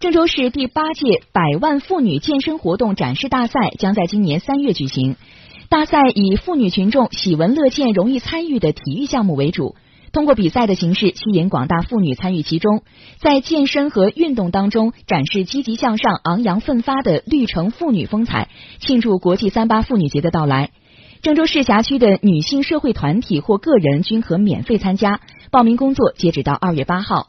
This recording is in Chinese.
郑州市第八届百万妇女健身活动展示大赛将在今年三月举行。大赛以妇女群众喜闻乐见容易参与的体育项目为主。通过比赛的形式吸引广大妇女参与其中在健身和运动当中展示积极向上昂扬奋发的绿城妇女风采庆祝国际三八妇女节的到来。郑州市辖区的女性社会团体或个人均可免费参加报名工作截止到二月八号。